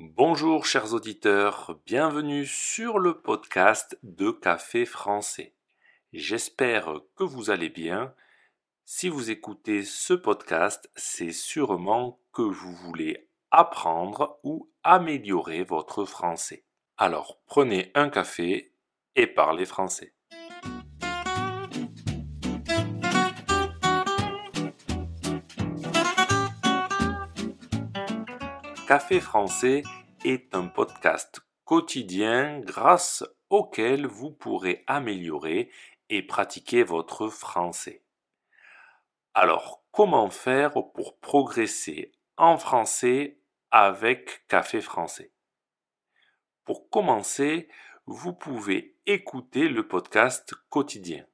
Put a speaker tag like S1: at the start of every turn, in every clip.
S1: Bonjour chers auditeurs, bienvenue sur le podcast de Café français. J'espère que vous allez bien. Si vous écoutez ce podcast, c'est sûrement que vous voulez apprendre ou améliorer votre français. Alors prenez un café et parlez français. Café français est un podcast quotidien grâce auquel vous pourrez améliorer et pratiquer votre français. Alors, comment faire pour progresser en français avec Café français? Pour commencer, vous pouvez écouter le podcast quotidien.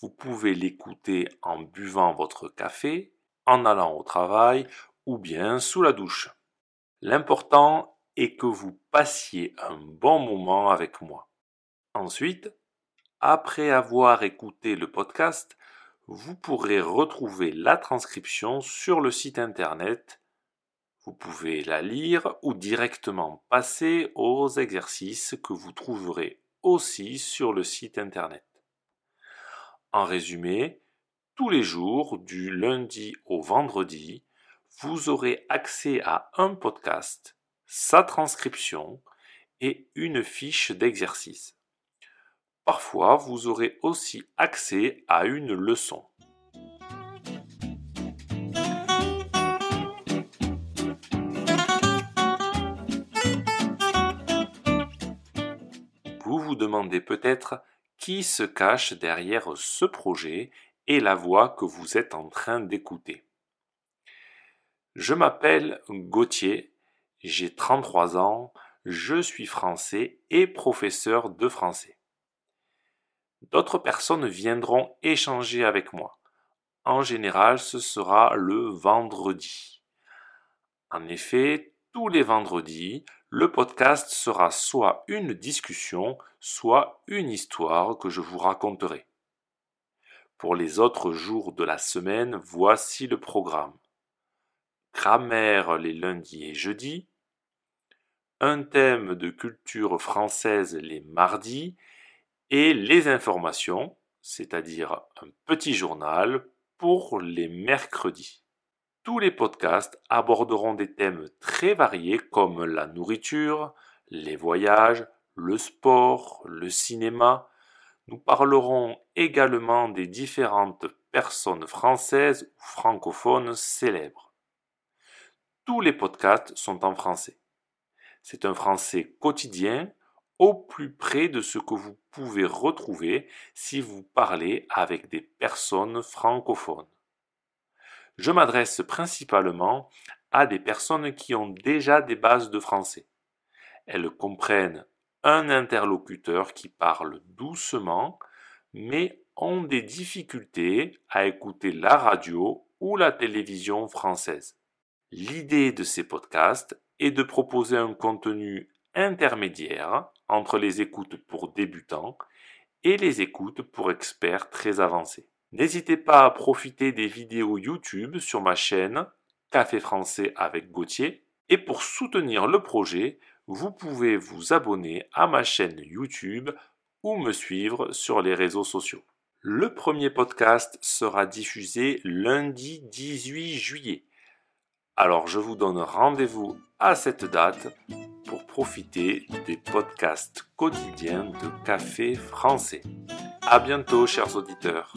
S1: Vous pouvez l'écouter en buvant votre café, en allant au travail ou bien sous la douche. L'important est que vous passiez un bon moment avec moi. Ensuite, après avoir écouté le podcast, vous pourrez retrouver la transcription sur le site internet. Vous pouvez la lire ou directement passer aux exercices que vous trouverez aussi sur le site internet. En résumé, tous les jours, du lundi au vendredi, vous aurez accès à un podcast, sa transcription et une fiche d'exercice. Parfois, vous aurez aussi accès à une leçon. Vous vous demandez peut-être qui se cache derrière ce projet et la voix que vous êtes en train d'écouter. Je m'appelle Gauthier, j'ai 33 ans, je suis français et professeur de français. D'autres personnes viendront échanger avec moi. En général, ce sera le vendredi. En effet, tous les vendredis, le podcast sera soit une discussion, soit une histoire que je vous raconterai. Pour les autres jours de la semaine, voici le programme grammaire les lundis et jeudis, un thème de culture française les mardis et les informations, c'est-à-dire un petit journal pour les mercredis. Tous les podcasts aborderont des thèmes très variés comme la nourriture, les voyages, le sport, le cinéma. Nous parlerons également des différentes personnes françaises ou francophones célèbres. Tous les podcasts sont en français. C'est un français quotidien au plus près de ce que vous pouvez retrouver si vous parlez avec des personnes francophones. Je m'adresse principalement à des personnes qui ont déjà des bases de français. Elles comprennent un interlocuteur qui parle doucement, mais ont des difficultés à écouter la radio ou la télévision française. L'idée de ces podcasts est de proposer un contenu intermédiaire entre les écoutes pour débutants et les écoutes pour experts très avancés. N'hésitez pas à profiter des vidéos YouTube sur ma chaîne Café français avec Gauthier et pour soutenir le projet, vous pouvez vous abonner à ma chaîne YouTube ou me suivre sur les réseaux sociaux. Le premier podcast sera diffusé lundi 18 juillet alors je vous donne rendez-vous à cette date pour profiter des podcasts quotidiens de Café français. À bientôt chers auditeurs.